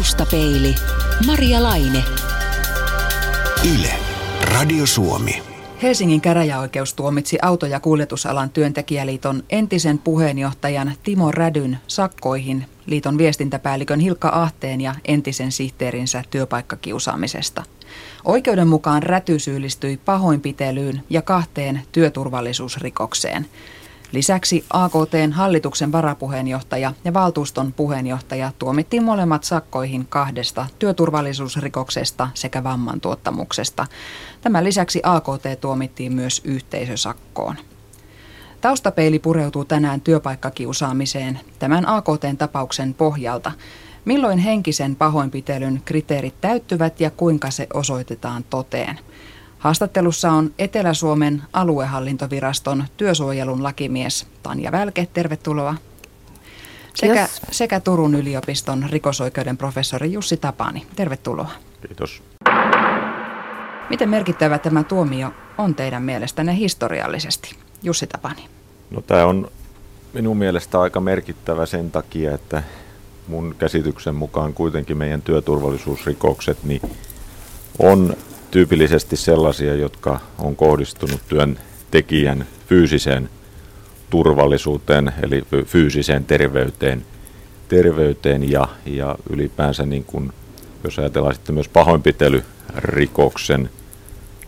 Taustapeili. Maria Laine. Yle. Radio Suomi. Helsingin käräjäoikeus tuomitsi auto- ja kuljetusalan työntekijäliiton entisen puheenjohtajan Timo Rädyn sakkoihin liiton viestintäpäällikön Hilkka Ahteen ja entisen sihteerinsä työpaikkakiusaamisesta. Oikeuden mukaan Räty syyllistyi pahoinpitelyyn ja kahteen työturvallisuusrikokseen. Lisäksi AKTn hallituksen varapuheenjohtaja ja valtuuston puheenjohtaja tuomittiin molemmat sakkoihin kahdesta työturvallisuusrikoksesta sekä vamman tuottamuksesta. Tämän lisäksi AKT tuomittiin myös yhteisösakkoon. Taustapeili pureutuu tänään työpaikkakiusaamiseen tämän AKT-tapauksen pohjalta. Milloin henkisen pahoinpitelyn kriteerit täyttyvät ja kuinka se osoitetaan toteen? Haastattelussa on Etelä-Suomen aluehallintoviraston työsuojelun lakimies Tanja Välke. Tervetuloa. Sekä, sekä Turun yliopiston rikosoikeuden professori Jussi Tapani. Tervetuloa. Kiitos. Miten merkittävä tämä tuomio on teidän mielestänne historiallisesti? Jussi Tapani. No tämä on minun mielestä aika merkittävä sen takia, että mun käsityksen mukaan kuitenkin meidän työturvallisuusrikokset niin on tyypillisesti sellaisia, jotka on kohdistunut työntekijän fyysiseen turvallisuuteen, eli fyysiseen terveyteen, terveyteen ja, ja ylipäänsä, niin kuin, jos ajatellaan sitten myös pahoinpitelyrikoksen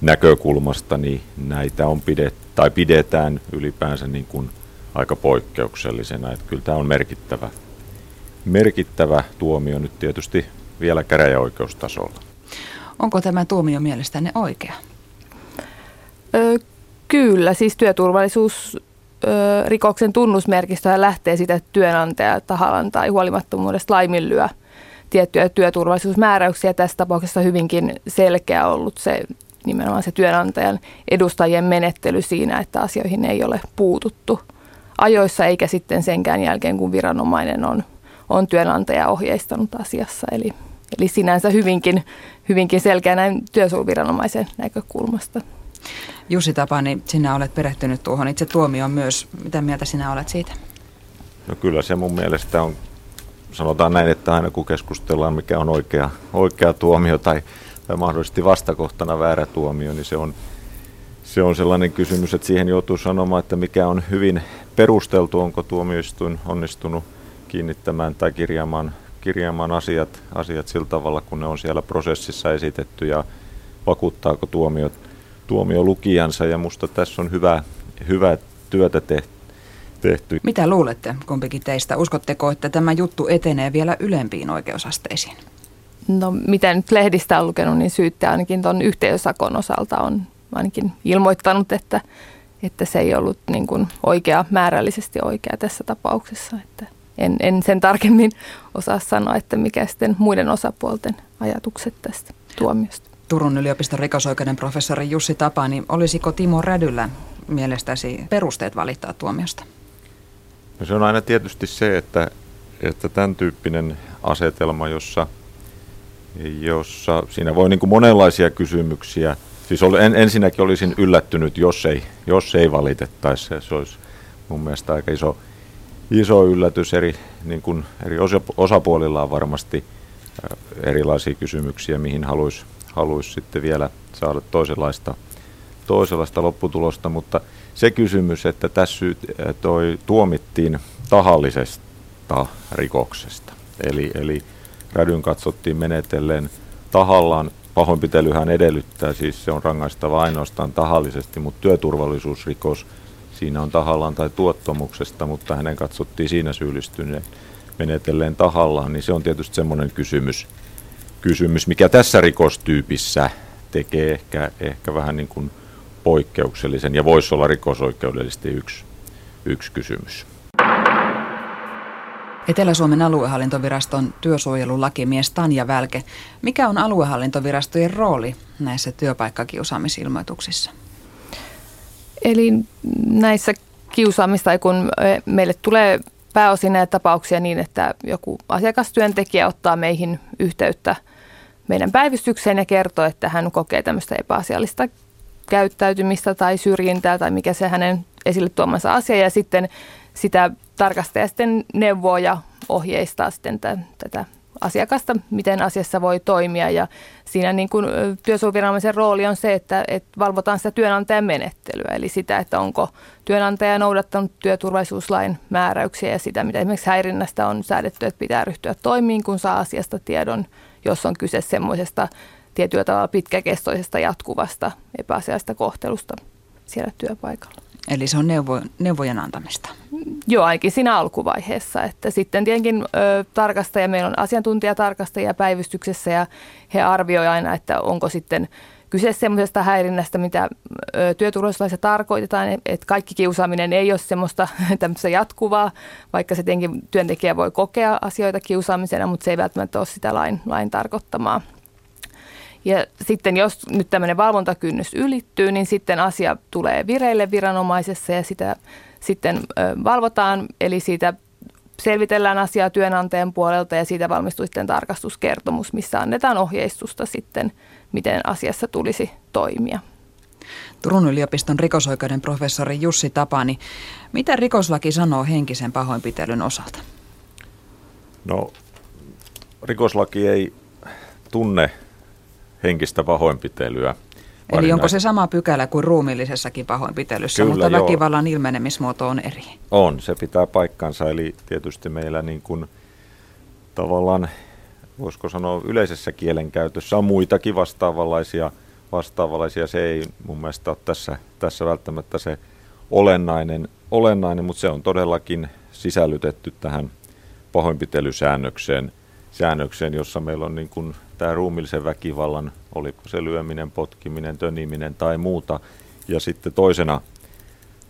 näkökulmasta, niin näitä on pidet, tai pidetään ylipäänsä niin kuin aika poikkeuksellisena. Että kyllä tämä on merkittävä, merkittävä tuomio nyt tietysti vielä käräjäoikeustasolla. Onko tämä tuomio mielestänne oikea? Ö, kyllä, siis työturvallisuus rikoksen tunnusmerkistöä lähtee siitä, että työnantaja tahallaan tai huolimattomuudesta laiminlyö tiettyjä työturvallisuusmääräyksiä. Tässä tapauksessa hyvinkin selkeä ollut se nimenomaan se työnantajan edustajien menettely siinä, että asioihin ei ole puututtu ajoissa eikä sitten senkään jälkeen, kun viranomainen on, on työnantaja ohjeistanut asiassa. Eli Eli sinänsä hyvinkin, hyvinkin selkeä näin työsuojeluviranomaisen näkökulmasta. Jussi Tapani, sinä olet perehtynyt tuohon itse tuomioon myös. Mitä mieltä sinä olet siitä? No kyllä se mun mielestä on, sanotaan näin, että aina kun keskustellaan mikä on oikea, oikea tuomio tai, tai mahdollisesti vastakohtana väärä tuomio, niin se on, se on sellainen kysymys, että siihen joutuu sanomaan, että mikä on hyvin perusteltu, onko tuomioistuin onnistunut kiinnittämään tai kirjaamaan kirjaamaan asiat, asiat sillä tavalla, kun ne on siellä prosessissa esitetty ja vakuuttaako tuomio, tuomio lukijansa. Ja musta tässä on hyvä, hyvä työtä tehty. Mitä luulette kumpikin teistä? Uskotteko, että tämä juttu etenee vielä ylempiin oikeusasteisiin? No mitä nyt lehdistä on lukenut, niin syyttäjä ainakin tuon yhteisösakon osalta on ainakin ilmoittanut, että, että se ei ollut niin kuin oikea, määrällisesti oikea tässä tapauksessa. Että en, en sen tarkemmin osaa sanoa, että mikä sitten muiden osapuolten ajatukset tästä tuomiosta. Turun yliopiston rikosoikeuden professori Jussi Tapani, olisiko Timo Rädyllä mielestäsi perusteet valittaa tuomiosta? No se on aina tietysti se, että, että tämän tyyppinen asetelma, jossa, jossa siinä voi niin kuin monenlaisia kysymyksiä, siis ol, en, ensinnäkin olisin yllättynyt, jos ei, jos ei valitettaisi, se olisi mun mielestä aika iso, iso yllätys. Eri, niin kuin eri osapuolilla on varmasti erilaisia kysymyksiä, mihin haluaisi haluais sitten vielä saada toisenlaista, toisenlaista lopputulosta, mutta se kysymys, että tässä toi tuomittiin tahallisesta rikoksesta, eli, eli rädyn katsottiin menetelleen tahallaan, pahoinpitelyhän edellyttää, siis se on rangaistava ainoastaan tahallisesti, mutta työturvallisuusrikos – siinä on tahallaan tai tuottomuksesta, mutta hänen katsottiin siinä syyllistyneen menetelleen tahallaan, niin se on tietysti semmoinen kysymys, kysymys, mikä tässä rikostyypissä tekee ehkä, ehkä vähän niin kuin poikkeuksellisen ja voisi olla rikosoikeudellisesti yksi, yksi kysymys. Etelä-Suomen aluehallintoviraston työsuojelulakimies Tanja Välke. Mikä on aluehallintovirastojen rooli näissä työpaikkakiusaamisilmoituksissa? Eli näissä kiusaamista, kun meille tulee pääosin näitä tapauksia niin, että joku asiakastyöntekijä ottaa meihin yhteyttä meidän päivystykseen ja kertoo, että hän kokee tämmöistä epäasiallista käyttäytymistä tai syrjintää tai mikä se hänen esille tuomansa asia. Ja sitten sitä tarkastaja sitten neuvoo ja ohjeistaa sitten tätä asiakasta, miten asiassa voi toimia. Ja siinä niin kuin työsuojeluviranomaisen rooli on se, että, että valvotaan sitä työnantajan menettelyä, eli sitä, että onko työnantaja noudattanut työturvallisuuslain määräyksiä ja sitä, mitä esimerkiksi häirinnästä on säädetty, että pitää ryhtyä toimiin, kun saa asiasta tiedon, jos on kyse semmoisesta tietyllä tavalla pitkäkestoisesta jatkuvasta epäasiallisesta kohtelusta siellä työpaikalla. Eli se on neuvo, neuvojen antamista. Joo, ainakin siinä alkuvaiheessa. Että sitten tietenkin ö, tarkastaja, meillä on asiantuntijatarkastajia päivystyksessä ja he arvioivat aina, että onko sitten kyse semmoisesta häirinnästä, mitä työturvallisuuslaissa tarkoitetaan, että kaikki kiusaaminen ei ole semmoista jatkuvaa, vaikka se tietenkin työntekijä voi kokea asioita kiusaamisena, mutta se ei välttämättä ole sitä lain, lain tarkoittamaa. Ja sitten jos nyt tämmöinen valvontakynnys ylittyy, niin sitten asia tulee vireille viranomaisessa ja sitä sitten valvotaan, eli siitä selvitellään asiaa työnantajan puolelta ja siitä valmistuu sitten tarkastuskertomus, missä annetaan ohjeistusta sitten, miten asiassa tulisi toimia. Turun yliopiston rikosoikeuden professori Jussi Tapani, mitä rikoslaki sanoo henkisen pahoinpitelyn osalta? No, rikoslaki ei tunne henkistä pahoinpitelyä. Eli onko se sama pykälä kuin ruumillisessakin pahoinpitelyssä, Kyllä, mutta joo. väkivallan ilmenemismuoto on eri? On, se pitää paikkansa. Eli tietysti meillä niin kuin, tavallaan, voisiko sanoa yleisessä kielenkäytössä on muitakin vastaavanlaisia, vastaavanlaisia. Se ei mun mielestä ole tässä, tässä välttämättä se olennainen, olennainen, mutta se on todellakin sisällytetty tähän pahoinpitelysäännökseen – säännökseen, jossa meillä on niin kuin tämä ruumillisen väkivallan, oliko se lyöminen, potkiminen, töniminen tai muuta. Ja sitten toisena,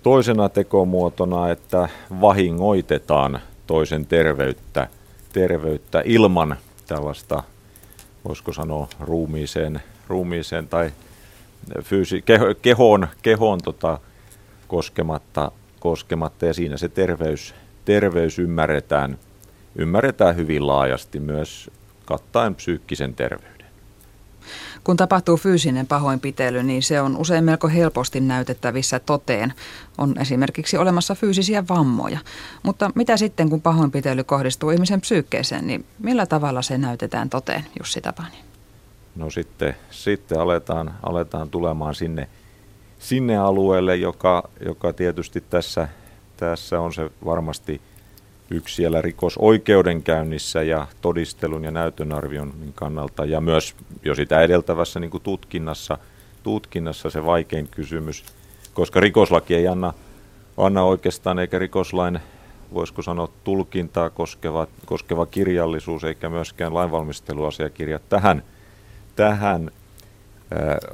toisena tekomuotona, että vahingoitetaan toisen terveyttä, terveyttä ilman tällaista, voisiko sanoa, ruumiiseen, ruumiiseen tai fyysi, keho, kehoon, kehoon tota, koskematta, koskematta. Ja siinä se terveys, terveys ymmärretään – ymmärretään hyvin laajasti myös kattaen psyykkisen terveyden. Kun tapahtuu fyysinen pahoinpitely, niin se on usein melko helposti näytettävissä toteen. On esimerkiksi olemassa fyysisiä vammoja. Mutta mitä sitten, kun pahoinpitely kohdistuu ihmisen psyykkeeseen, niin millä tavalla se näytetään toteen, Jussi Tapani? No sitten, sitten aletaan, aletaan tulemaan sinne, sinne alueelle, joka, joka tietysti tässä, tässä on se varmasti – yksi siellä rikosoikeudenkäynnissä ja todistelun ja näytönarvion kannalta ja myös jo sitä edeltävässä niin kuin tutkinnassa, tutkinnassa se vaikein kysymys, koska rikoslaki ei anna, anna oikeastaan eikä rikoslain voisiko sanoa tulkintaa koskeva, koskeva kirjallisuus eikä myöskään lainvalmisteluasiakirjat tähän, tähän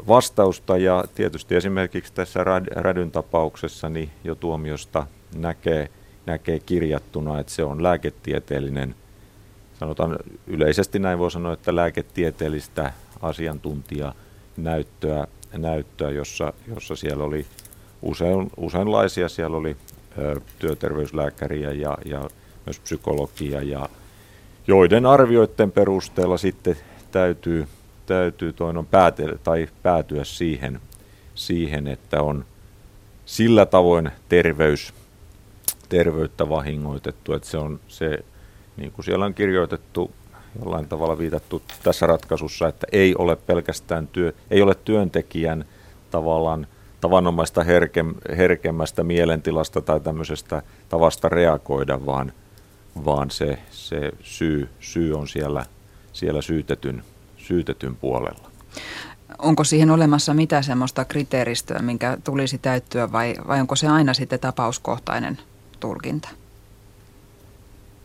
vastausta. Ja tietysti esimerkiksi tässä Rädyn tapauksessa niin jo tuomiosta näkee – näkee kirjattuna, että se on lääketieteellinen, sanotaan yleisesti näin voi sanoa, että lääketieteellistä asiantuntijanäyttöä, näyttöä, jossa, jossa siellä oli usein, useinlaisia, siellä oli ö, työterveyslääkäriä ja, ja myös psykologia, ja joiden arvioiden perusteella sitten täytyy, täytyy toinen päätellä, tai päätyä siihen, siihen, että on sillä tavoin terveys terveyttä vahingoitettu. Että se on se, niin kuin siellä on kirjoitettu, jollain tavalla viitattu tässä ratkaisussa, että ei ole pelkästään työ, ei ole työntekijän tavallaan tavanomaista herke, herkemmästä mielentilasta tai tämmöisestä tavasta reagoida, vaan, vaan se, se syy, syy on siellä, siellä syytetyn, syytetyn puolella. Onko siihen olemassa mitä semmoista kriteeristöä, minkä tulisi täyttyä vai, vai onko se aina sitten tapauskohtainen tulkinta?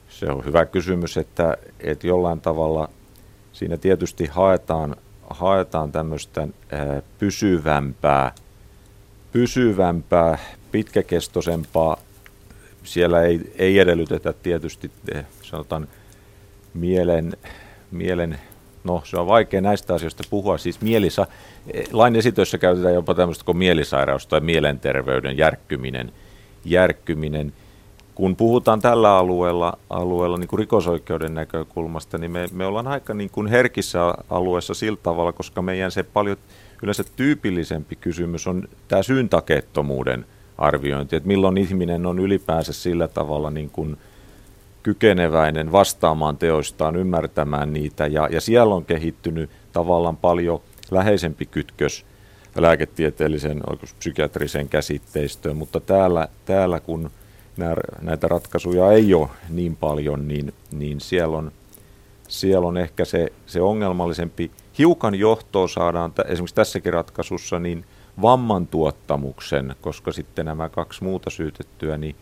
Se on hyvä kysymys, että, että jollain tavalla siinä tietysti haetaan, haetaan tämmöistä pysyvämpää, pysyvämpää, pitkäkestoisempaa. Siellä ei, ei edellytetä tietysti, sanotaan, mielen, mielen no se on vaikea näistä asioista puhua, siis mielisa, lain esitössä käytetään jopa tämmöistä kuin mielisairaus tai mielenterveyden järkkyminen, järkkyminen kun puhutaan tällä alueella, alueella niin kuin rikosoikeuden näkökulmasta, niin me, me ollaan aika niin kuin herkissä alueessa sillä tavalla, koska meidän se paljon yleensä tyypillisempi kysymys on tämä syyntakeettomuuden arviointi, että milloin ihminen on ylipäänsä sillä tavalla niin kuin kykeneväinen vastaamaan teoistaan, ymmärtämään niitä. Ja, ja siellä on kehittynyt tavallaan paljon läheisempi kytkös lääketieteellisen psykiatrisen käsitteistöön, mutta täällä, täällä kun näitä ratkaisuja ei ole niin paljon, niin, niin siellä, on, siellä on ehkä se, se ongelmallisempi. Hiukan johtoa saadaan t- esimerkiksi tässäkin ratkaisussa niin vamman tuottamuksen, koska sitten nämä kaksi muuta syytettyä, niin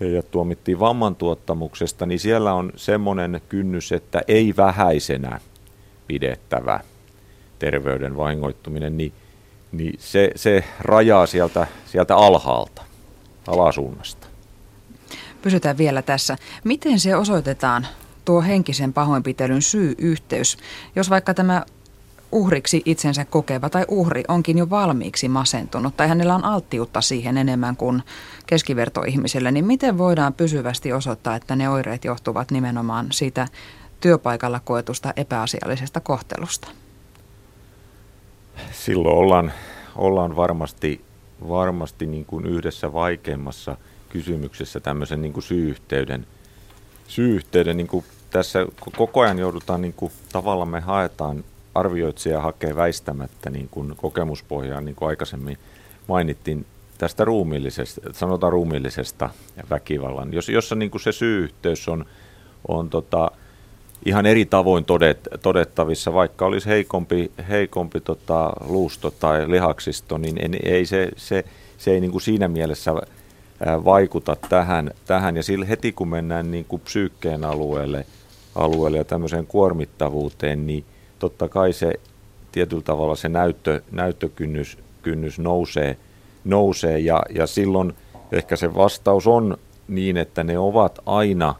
ja tuomittiin vamman tuottamuksesta, niin siellä on semmoinen kynnys, että ei vähäisenä pidettävä terveyden vahingoittuminen, niin, niin se, se rajaa sieltä, sieltä alhaalta, alasuunnasta. Pysytään vielä tässä. Miten se osoitetaan, tuo henkisen pahoinpitelyn syy-yhteys, jos vaikka tämä uhriksi itsensä kokeva tai uhri onkin jo valmiiksi masentunut tai hänellä on alttiutta siihen enemmän kuin keskivertoihmiselle, niin miten voidaan pysyvästi osoittaa, että ne oireet johtuvat nimenomaan siitä työpaikalla koetusta epäasiallisesta kohtelusta? Silloin ollaan, ollaan varmasti, varmasti niin kuin yhdessä vaikeimmassa kysymyksessä tämmöisen niin kuin syy-yhteyden, syy-yhteyden niin kuin tässä koko ajan joudutaan, niin kuin, tavallaan me haetaan arvioitsija hakee väistämättä niin kuin kokemuspohjaa, niin kuin aikaisemmin mainittiin, tästä ruumiillisesta, sanotaan ruumiillisesta väkivallan, jos, jossa niin kuin se syy-yhteys on, on tota, ihan eri tavoin todet, todettavissa, vaikka olisi heikompi, heikompi tota, luusto tai lihaksisto, niin en, ei se, se, se ei niin kuin siinä mielessä vaikuta tähän, tähän. ja sillä heti kun mennään niin kuin psyykkeen alueelle, alueelle ja tämmöiseen kuormittavuuteen, niin totta kai se tietyllä tavalla se näyttö, näyttökynnys kynnys nousee, nousee ja, ja silloin ehkä se vastaus on niin, että ne ovat aina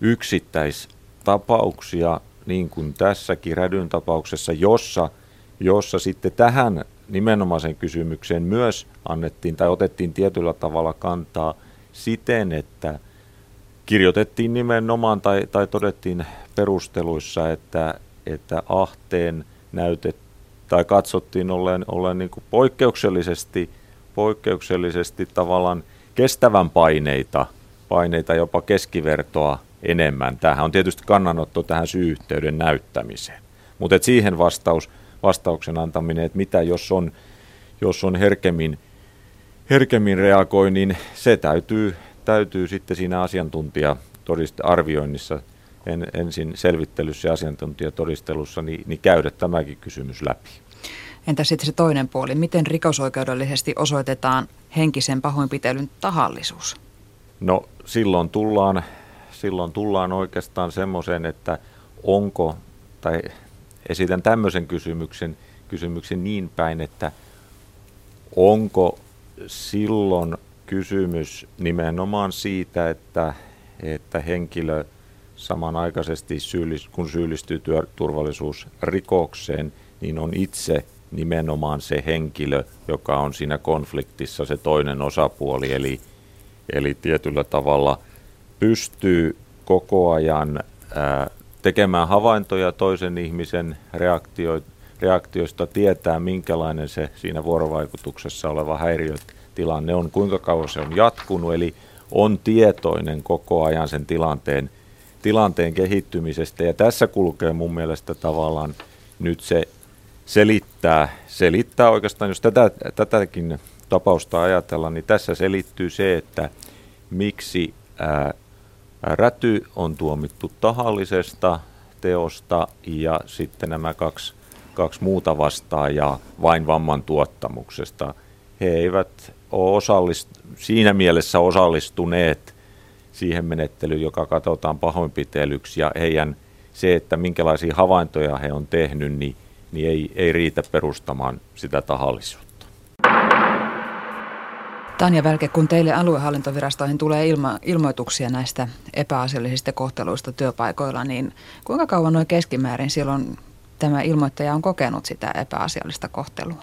yksittäistapauksia, niin kuin tässäkin rädyn tapauksessa, jossa, jossa sitten tähän nimenomaisen kysymykseen myös annettiin tai otettiin tietyllä tavalla kantaa siten, että kirjoitettiin nimenomaan tai, tai todettiin perusteluissa, että, että ahteen näytet tai katsottiin olleen, olleen niin kuin poikkeuksellisesti, poikkeuksellisesti tavallaan kestävän paineita, paineita jopa keskivertoa enemmän. Tämähän on tietysti kannanotto tähän syy-yhteyden näyttämiseen. Mutta siihen vastaus, vastauksen antaminen, että mitä jos on, jos on herkemmin, herkemmin reagoi, niin se täytyy, täytyy sitten siinä asiantuntija arvioinnissa en, ensin selvittelyssä ja asiantuntijatodistelussa niin, niin käydä tämäkin kysymys läpi. Entä sitten se toinen puoli? Miten rikosoikeudellisesti osoitetaan henkisen pahoinpitelyn tahallisuus? No silloin tullaan, silloin tullaan oikeastaan semmoiseen, että onko, tai esitän tämmöisen kysymyksen, kysymyksen niin päin, että onko silloin kysymys nimenomaan siitä, että, että henkilö – samanaikaisesti kun syyllistyy työturvallisuusrikokseen, niin on itse nimenomaan se henkilö, joka on siinä konfliktissa se toinen osapuoli, eli, eli tietyllä tavalla pystyy koko ajan ää, tekemään havaintoja toisen ihmisen reaktio, reaktioista, tietää minkälainen se siinä vuorovaikutuksessa oleva häiriötilanne on, kuinka kauan se on jatkunut, eli on tietoinen koko ajan sen tilanteen tilanteen kehittymisestä. Ja tässä kulkee mun mielestä tavallaan nyt se selittää, selittää oikeastaan, jos tätä, tätäkin tapausta ajatellaan, niin tässä selittyy se, että miksi ää, räty on tuomittu tahallisesta teosta ja sitten nämä kaksi, kaksi muuta vastaajaa vain vamman tuottamuksesta. He eivät ole osallist- siinä mielessä osallistuneet siihen menettelyyn, joka katsotaan pahoinpitelyksi ja heidän se, että minkälaisia havaintoja he on tehnyt, niin, niin ei, ei riitä perustamaan sitä tahallisuutta. Tanja Välke, kun teille aluehallintovirastoihin tulee ilma, ilmoituksia näistä epäasiallisista kohteluista työpaikoilla, niin kuinka kauan noin keskimäärin silloin tämä ilmoittaja on kokenut sitä epäasiallista kohtelua?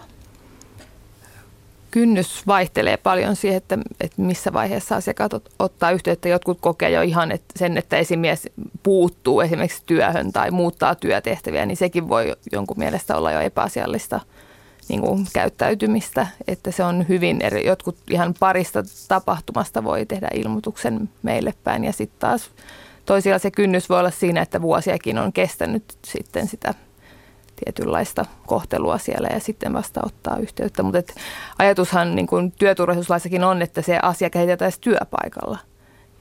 kynnys vaihtelee paljon siihen, että, että missä vaiheessa asiakkaat ottaa yhteyttä. Jotkut kokee jo ihan että sen, että esimies puuttuu esimerkiksi työhön tai muuttaa työtehtäviä, niin sekin voi jonkun mielestä olla jo epäasiallista niin kuin käyttäytymistä, että se on hyvin eri, jotkut ihan parista tapahtumasta voi tehdä ilmoituksen meille päin ja sitten taas toisilla se kynnys voi olla siinä, että vuosiakin on kestänyt sitten sitä tietynlaista kohtelua siellä ja sitten vasta ottaa yhteyttä. Mutta ajatushan niin kuin työturvallisuuslaissakin on, että se asia kehitetään työpaikalla.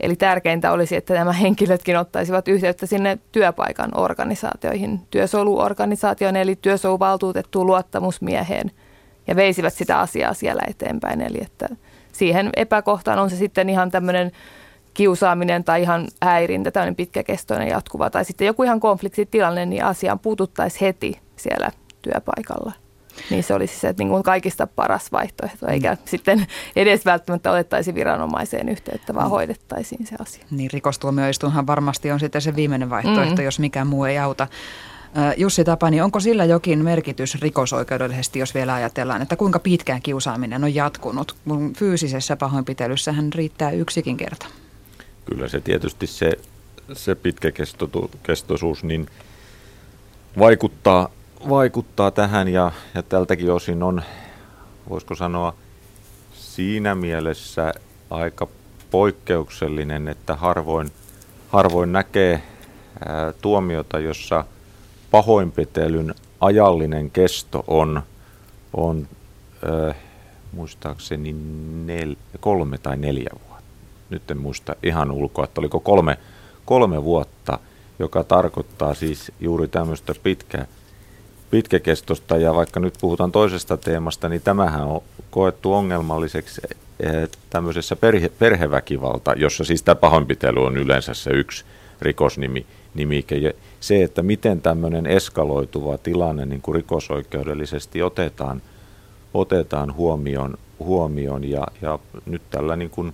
Eli tärkeintä olisi, että nämä henkilötkin ottaisivat yhteyttä sinne työpaikan organisaatioihin, työsoluorganisaatioon eli työsoluvaltuutettuun luottamusmieheen ja veisivät sitä asiaa siellä eteenpäin. Eli että siihen epäkohtaan on se sitten ihan tämmöinen kiusaaminen tai ihan häirintä, tämmöinen pitkäkestoinen jatkuva tai sitten joku ihan konfliktitilanne, niin asiaan puututtaisiin heti siellä työpaikalla. Niin se olisi se että niin kuin kaikista paras vaihtoehto, eikä mm. sitten edes välttämättä otettaisi viranomaiseen yhteyttä, vaan mm. hoidettaisiin se asia. Niin rikostuomioistuinhan varmasti on sitten se viimeinen vaihtoehto, mm. jos mikään muu ei auta. Jussi Tapani, onko sillä jokin merkitys rikosoikeudellisesti, jos vielä ajatellaan, että kuinka pitkään kiusaaminen on jatkunut? Kun fyysisessä pahoinpitelyssähän riittää yksikin kerta. Kyllä se tietysti se, se pitkäkestoisuus niin vaikuttaa vaikuttaa tähän ja, ja tältäkin osin on, voisiko sanoa, siinä mielessä aika poikkeuksellinen, että harvoin, harvoin näkee ää, tuomiota, jossa pahoinpitelyn ajallinen kesto on, on ää, muistaakseni nel, kolme tai neljä vuotta. Nyt en muista ihan ulkoa, että oliko kolme, kolme vuotta, joka tarkoittaa siis juuri tämmöistä pitkää pitkäkestosta ja vaikka nyt puhutaan toisesta teemasta, niin tämähän on koettu ongelmalliseksi eh, tämmöisessä perhe, perheväkivalta, jossa siis tämä pahoinpitely on yleensä se yksi rikosnimi. Nimike. Ja se, että miten tämmöinen eskaloituva tilanne niin kuin rikosoikeudellisesti otetaan, otetaan huomioon, huomioon ja, ja nyt tällä niin kuin,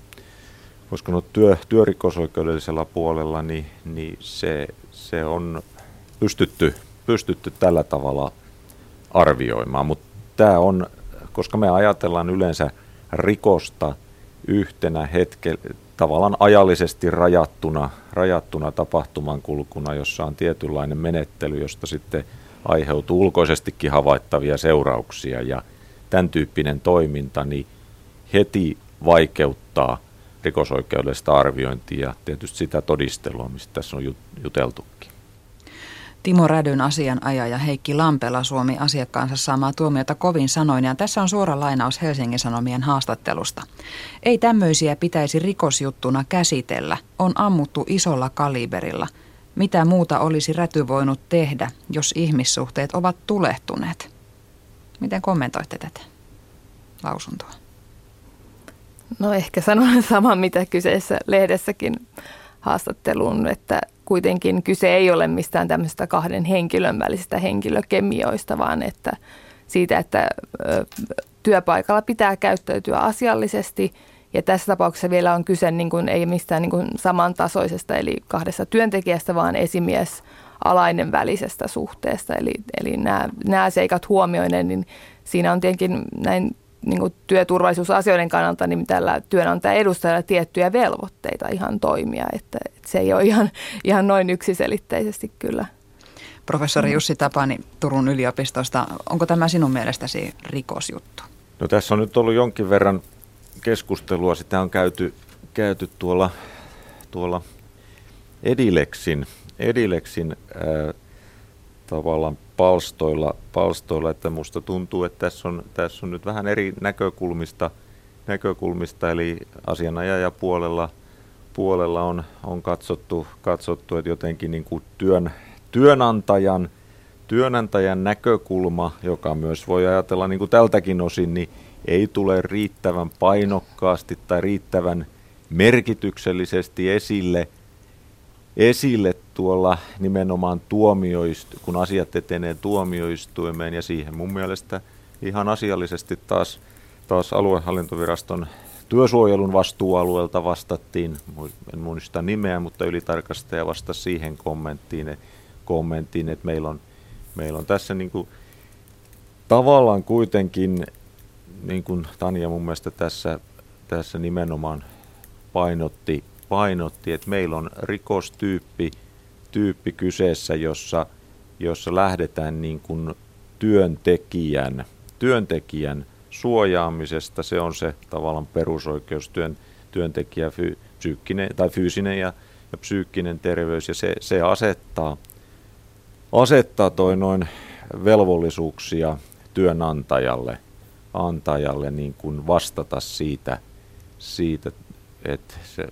voisiko sanoa työ, työrikosoikeudellisella puolella, niin, niin se, se on pystytty pystytty tällä tavalla arvioimaan, mutta tämä on, koska me ajatellaan yleensä rikosta yhtenä hetke, tavallaan ajallisesti rajattuna, rajattuna tapahtumankulkuna, jossa on tietynlainen menettely, josta sitten aiheutuu ulkoisestikin havaittavia seurauksia ja tämän tyyppinen toiminta, niin heti vaikeuttaa rikosoikeudellista arviointia ja tietysti sitä todistelua, mistä tässä on juteltukin. Timo Rädyn asianajaja Heikki Lampela suomi asiakkaansa saamaa tuomiota kovin sanoin ja tässä on suora lainaus Helsingin Sanomien haastattelusta. Ei tämmöisiä pitäisi rikosjuttuna käsitellä, on ammuttu isolla kaliberilla. Mitä muuta olisi Räty voinut tehdä, jos ihmissuhteet ovat tulehtuneet? Miten kommentoitte tätä lausuntoa? No ehkä sanon saman, mitä kyseessä lehdessäkin haastatteluun, että kuitenkin kyse ei ole mistään tämmöistä kahden henkilön välisistä henkilökemioista, vaan että siitä, että työpaikalla pitää käyttäytyä asiallisesti. Ja tässä tapauksessa vielä on kyse niin kuin, ei mistään niin kuin samantasoisesta, eli kahdesta työntekijästä, vaan esimies alainen välisestä suhteesta. Eli, eli nämä, nämä seikat huomioinen, niin siinä on tietenkin näin niin kuin työturvallisuusasioiden kannalta niin tällä työnantaja edustajalla tiettyjä velvoitteita ihan toimia, että, että se ei ole ihan, ihan noin yksiselitteisesti kyllä. Professori mm. Jussi Tapani Turun yliopistosta, onko tämä sinun mielestäsi rikosjuttu? No tässä on nyt ollut jonkin verran keskustelua, sitä on käyty, käyty tuolla, tuolla Edileksin, Edileksin ää, tavallaan palstoilla, palstoilla, että musta tuntuu, että tässä on, tässä on nyt vähän eri näkökulmista, näkökulmista. Eli asianajaja puolella, puolella on, on katsottu, katsottu, että jotenkin niin kuin työn, työnantajan, työnantajan näkökulma, joka myös voi ajatella niin kuin tältäkin osin, niin ei tule riittävän painokkaasti tai riittävän merkityksellisesti esille – esille tuolla nimenomaan tuomioistu, kun asiat etenee tuomioistuimeen ja siihen mun mielestä ihan asiallisesti taas, taas aluehallintoviraston työsuojelun vastuualueelta vastattiin, en muista nimeä, mutta ylitarkastaja vastasi siihen kommenttiin, kommenttiin että meillä on, meillä on tässä niin kuin, tavallaan kuitenkin, niin kuin Tanja mun mielestä tässä, tässä nimenomaan painotti, painotti, että meillä on rikostyyppi tyyppi kyseessä, jossa, jossa lähdetään niin kuin työntekijän, työntekijän suojaamisesta. Se on se tavallaan perusoikeus, työn, työntekijä fy, psyykkinen, tai fyysinen ja, ja psyykkinen terveys. Ja se, se asettaa, asettaa toi noin velvollisuuksia työnantajalle antajalle niin kuin vastata siitä, siitä että se,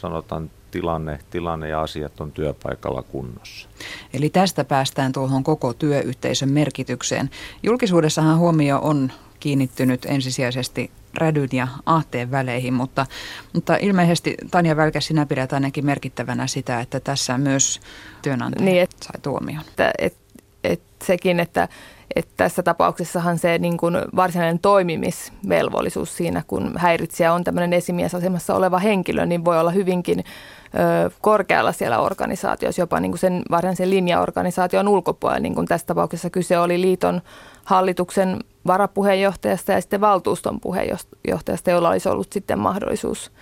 sanotaan tilanne, tilanne ja asiat on työpaikalla kunnossa. Eli tästä päästään tuohon koko työyhteisön merkitykseen. Julkisuudessahan huomio on kiinnittynyt ensisijaisesti rädyn ja aatteen väleihin, mutta, mutta ilmeisesti Tanja Välkä, sinä pidät ainakin merkittävänä sitä, että tässä myös työnantaja niin, et, sai tuomion. Että, et, et sekin, että että tässä tapauksessahan se niin kuin varsinainen toimimisvelvollisuus siinä, kun häiritsijä on tämmöinen esimiesasemassa oleva henkilö, niin voi olla hyvinkin ö, korkealla siellä organisaatiossa, jopa niin sen varsinaisen linjaorganisaation ulkopuolella. Niin kuin tässä tapauksessa kyse oli liiton hallituksen varapuheenjohtajasta ja sitten valtuuston puheenjohtajasta, jolla olisi ollut sitten mahdollisuus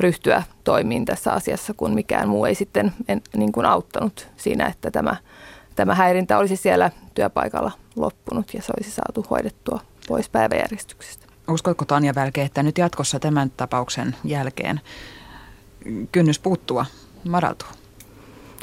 ryhtyä toimiin tässä asiassa, kun mikään muu ei sitten en, niin kuin auttanut siinä, että tämä – tämä häirintä olisi siellä työpaikalla loppunut ja se olisi saatu hoidettua pois päiväjärjestyksestä. Uskotko Tanja Välke, että nyt jatkossa tämän tapauksen jälkeen kynnys puuttua madaltuu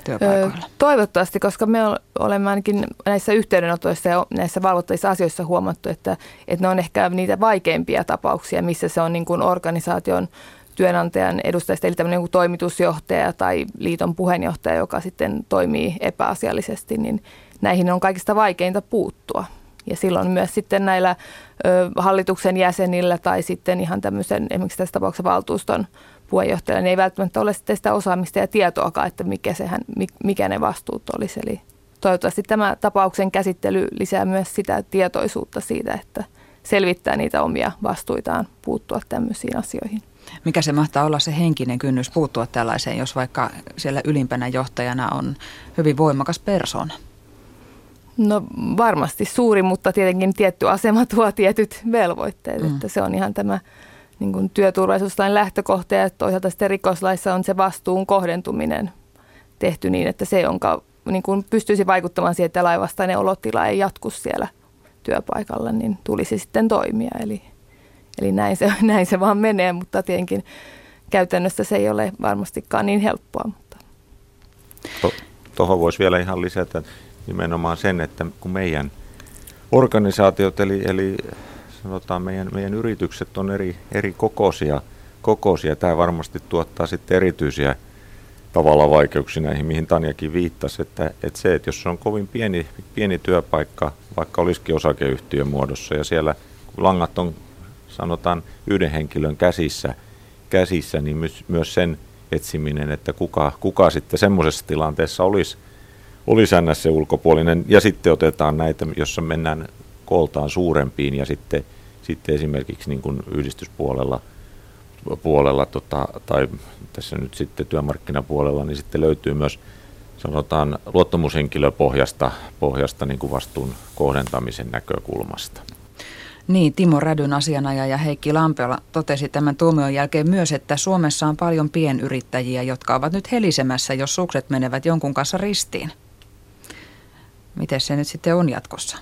työpaikoilla? Toivottavasti, koska me olemme ainakin näissä yhteydenotoissa ja näissä valvottavissa asioissa huomattu, että, että ne on ehkä niitä vaikeimpia tapauksia, missä se on niin kuin organisaation työnantajan edustajista, eli tämmöinen toimitusjohtaja tai liiton puheenjohtaja, joka sitten toimii epäasiallisesti, niin näihin on kaikista vaikeinta puuttua. Ja silloin myös sitten näillä ö, hallituksen jäsenillä tai sitten ihan tämmöisen, esimerkiksi tässä tapauksessa valtuuston puheenjohtajalla, niin ei välttämättä ole sitten sitä osaamista ja tietoakaan, että mikä, sehän, mikä ne vastuut olisi. Eli toivottavasti tämä tapauksen käsittely lisää myös sitä tietoisuutta siitä, että selvittää niitä omia vastuitaan puuttua tämmöisiin asioihin. Mikä se mahtaa olla se henkinen kynnys puuttua tällaiseen, jos vaikka siellä ylimpänä johtajana on hyvin voimakas persona? No varmasti suuri, mutta tietenkin tietty asema tuo tietyt velvoitteet. Mm. Että se on ihan tämä niin kuin työturvallisuuslain lähtökohta ja toisaalta sitten rikoslaissa on se vastuun kohdentuminen tehty niin, että se, jonka niin kuin pystyisi vaikuttamaan siihen, että laivastainen olotila ei jatku siellä työpaikalla, niin tulisi sitten toimia. Eli Eli näin se, näin se vaan menee, mutta tietenkin käytännössä se ei ole varmastikaan niin helppoa. Mutta. Tuohon voisi vielä ihan lisätä nimenomaan sen, että kun meidän organisaatiot, eli, eli sanotaan meidän, meidän yritykset on eri, eri kokoisia, kokoisia, tämä varmasti tuottaa sitten erityisiä tavalla vaikeuksia näihin, mihin Tanjakin viittasi, että, että se, että jos on kovin pieni, pieni työpaikka, vaikka olisikin osakeyhtiön muodossa ja siellä langat on sanotaan yhden henkilön käsissä, käsissä niin myös, myös sen etsiminen, että kuka, kuka sitten semmoisessa tilanteessa olisi, olisi se ulkopuolinen. Ja sitten otetaan näitä, jossa mennään kooltaan suurempiin ja sitten, sitten esimerkiksi niin kuin yhdistyspuolella puolella, tota, tai tässä nyt sitten työmarkkinapuolella, niin sitten löytyy myös sanotaan luottamushenkilöpohjasta pohjasta niin kuin vastuun kohdentamisen näkökulmasta. Niin, Timo Rädyn asianajaja Heikki Lampeola totesi tämän tuomion jälkeen myös, että Suomessa on paljon pienyrittäjiä, jotka ovat nyt helisemässä, jos sukset menevät jonkun kanssa ristiin. Miten se nyt sitten on jatkossa?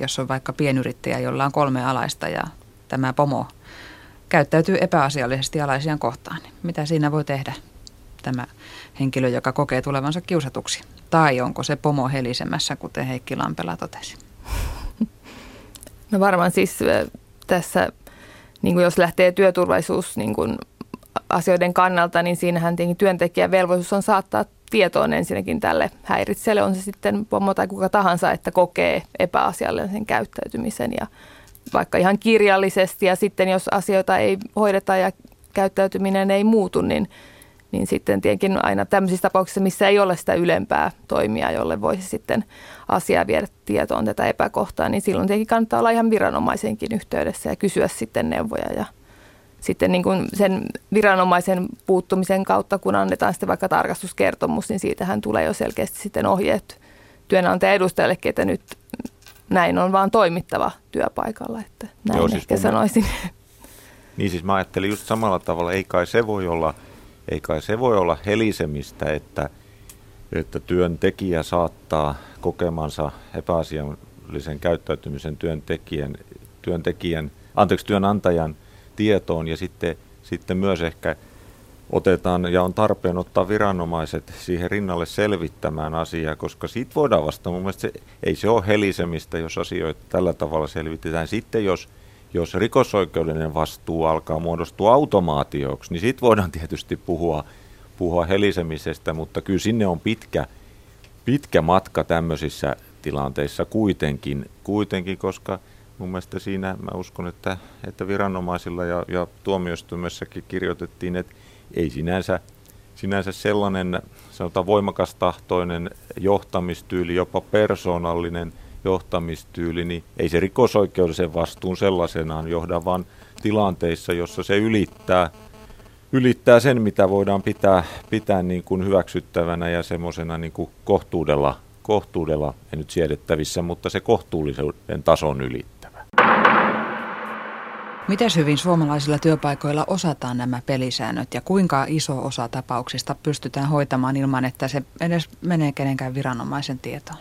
Jos on vaikka pienyrittäjä, jolla on kolme alaista ja tämä pomo käyttäytyy epäasiallisesti alaisiaan kohtaan, niin mitä siinä voi tehdä tämä henkilö, joka kokee tulevansa kiusatuksi? Tai onko se pomo helisemässä, kuten Heikki Lampela totesi? No varmaan siis tässä, niin kuin jos lähtee työturvallisuus niin kuin asioiden kannalta, niin siinähän tietenkin työntekijän velvollisuus on saattaa tietoon ensinnäkin tälle häiritselle, on se sitten pomo tai kuka tahansa, että kokee epäasiallisen käyttäytymisen ja vaikka ihan kirjallisesti. Ja sitten jos asioita ei hoideta ja käyttäytyminen ei muutu, niin niin sitten tietenkin aina tämmöisissä tapauksissa, missä ei ole sitä ylempää toimia, jolle voisi sitten asiaa viedä tietoon tätä epäkohtaa, niin silloin tietenkin kannattaa olla ihan viranomaisenkin yhteydessä ja kysyä sitten neuvoja ja sitten niin kuin sen viranomaisen puuttumisen kautta, kun annetaan sitten vaikka tarkastuskertomus, niin siitähän tulee jo selkeästi sitten ohjeet työnantajan edustajalle, että nyt näin on vaan toimittava työpaikalla, että näin Joo, siis ehkä sanoisin. Niin siis mä ajattelin just samalla tavalla, ei kai se voi olla – ei kai se voi olla helisemistä, että, että työntekijä saattaa kokemansa epäasian rikollisen käyttäytymisen työntekijän, työntekijän anteeksi, työnantajan tietoon ja sitten, sitten myös ehkä otetaan ja on tarpeen ottaa viranomaiset siihen rinnalle selvittämään asiaa, koska siitä voidaan vasta, mun mielestä se, ei se ole helisemistä, jos asioita tällä tavalla selvitetään. Sitten jos, jos rikosoikeudellinen vastuu alkaa muodostua automaatioksi, niin sitten voidaan tietysti puhua, puhua helisemisestä, mutta kyllä sinne on pitkä, pitkä matka tämmöisissä tilanteissa kuitenkin, kuitenkin koska mun mielestä siinä mä uskon, että, että viranomaisilla ja, ja tuomioistuimessakin kirjoitettiin, että ei sinänsä, sinänsä sellainen sanotaan voimakas tahtoinen johtamistyyli, jopa persoonallinen johtamistyyli, niin ei se rikosoikeudellisen vastuun sellaisenaan johda, vaan tilanteissa, jossa se ylittää, ylittää sen, mitä voidaan pitää, pitää niin kuin hyväksyttävänä ja semmoisena niin kuin kohtuudella, kohtuudella, en nyt siedettävissä, mutta se kohtuullisen tason ylittää. Miten hyvin suomalaisilla työpaikoilla osataan nämä pelisäännöt ja kuinka iso osa tapauksista pystytään hoitamaan ilman, että se edes menee kenenkään viranomaisen tietoon?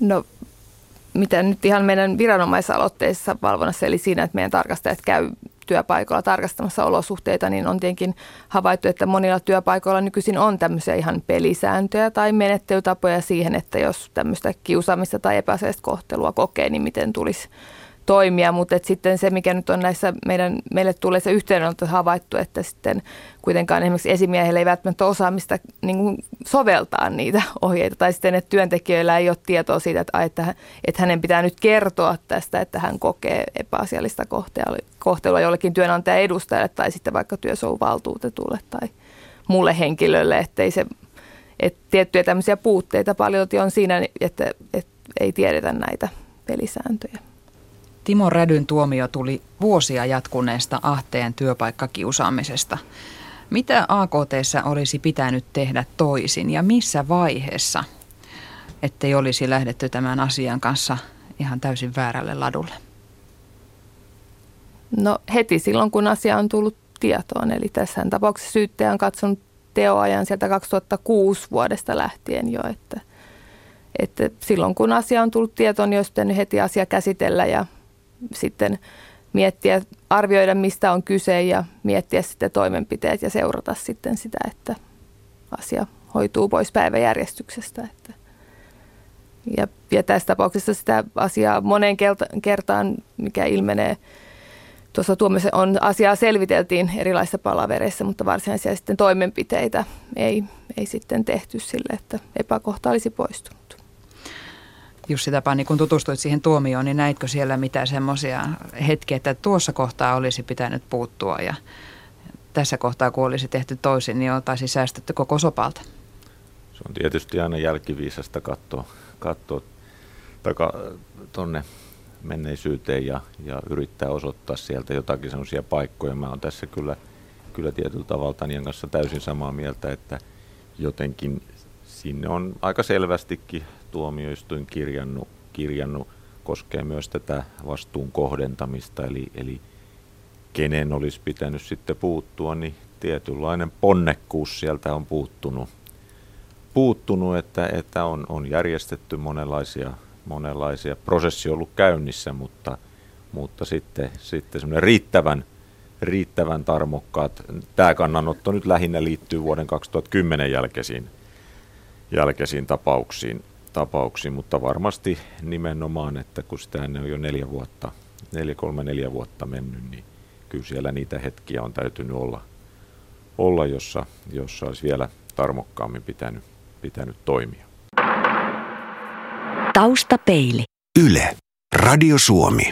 No mitä nyt ihan meidän viranomaisaloitteissa valvonnassa, eli siinä, että meidän tarkastajat käy työpaikoilla tarkastamassa olosuhteita, niin on tietenkin havaittu, että monilla työpaikoilla nykyisin on tämmöisiä ihan pelisääntöjä tai menettelytapoja siihen, että jos tämmöistä kiusaamista tai epäseistä kohtelua kokee, niin miten tulisi toimia, mutta et sitten se, mikä nyt on näissä meidän, meille tulee se yhteydenotto havaittu, että sitten kuitenkaan esimerkiksi esimiehellä ei välttämättä osaamista niin kuin soveltaa niitä ohjeita, tai sitten että työntekijöillä ei ole tietoa siitä, että, että, että hänen pitää nyt kertoa tästä, että hän kokee epäasiallista kohtelua jollekin työnantajan edustajalle tai sitten vaikka työsuojelvaltuutetulle tai muulle henkilölle, ettei se, että tiettyjä tämmöisiä puutteita paljon on siinä, että, että ei tiedetä näitä pelisääntöjä. Timo Rädyn tuomio tuli vuosia jatkuneesta ahteen työpaikkakiusaamisesta. Mitä AKT olisi pitänyt tehdä toisin ja missä vaiheessa, ettei olisi lähdetty tämän asian kanssa ihan täysin väärälle ladulle? No heti silloin, kun asia on tullut tietoon. Eli tässä tapauksessa syyttäjä on katsonut teoajan sieltä 2006 vuodesta lähtien jo, että, että silloin kun asia on tullut tietoon, niin olisi heti asia käsitellä ja sitten miettiä, arvioida mistä on kyse ja miettiä sitten toimenpiteet ja seurata sitten sitä, että asia hoituu pois päiväjärjestyksestä. Että ja, ja tässä tapauksessa sitä asiaa moneen kertaan, mikä ilmenee tuossa tuomiossa, on asiaa selviteltiin erilaisissa palavereissa, mutta varsinaisia sitten toimenpiteitä ei, ei sitten tehty sille, että epäkohta olisi poistunut. Jussi Tapani, kun tutustuit siihen tuomioon, niin näitkö siellä mitään semmoisia hetkiä, että tuossa kohtaa olisi pitänyt puuttua ja tässä kohtaa, kun olisi tehty toisin, niin oltaisiin säästetty koko sopalta? Se on tietysti aina jälkiviisasta katsoa, katsoa tuonne menneisyyteen ja, ja yrittää osoittaa sieltä jotakin sellaisia paikkoja. Mä oon tässä kyllä, kyllä tietyllä tavalla Tanjan kanssa täysin samaa mieltä, että jotenkin sinne on aika selvästikin tuomioistuin kirjannut, kirjannut koskee myös tätä vastuun kohdentamista, eli, eli kenen olisi pitänyt sitten puuttua, niin tietynlainen ponnekkuus sieltä on puuttunut, puuttunut että, että on, on järjestetty monenlaisia, monenlaisia, prosessi ollut käynnissä, mutta, mutta sitten, sitten semmoinen riittävän, riittävän tarmokkaat, tämä kannanotto nyt lähinnä liittyy vuoden 2010 jälkeisiin, jälkeisiin tapauksiin, tapauksiin, mutta varmasti nimenomaan, että kun sitä on jo neljä vuotta, neljä, kolme, neljä vuotta mennyt, niin kyllä siellä niitä hetkiä on täytynyt olla, olla jossa, jossa olisi vielä tarmokkaammin pitänyt, pitänyt toimia. Taustapeili. Yle. Radio Suomi.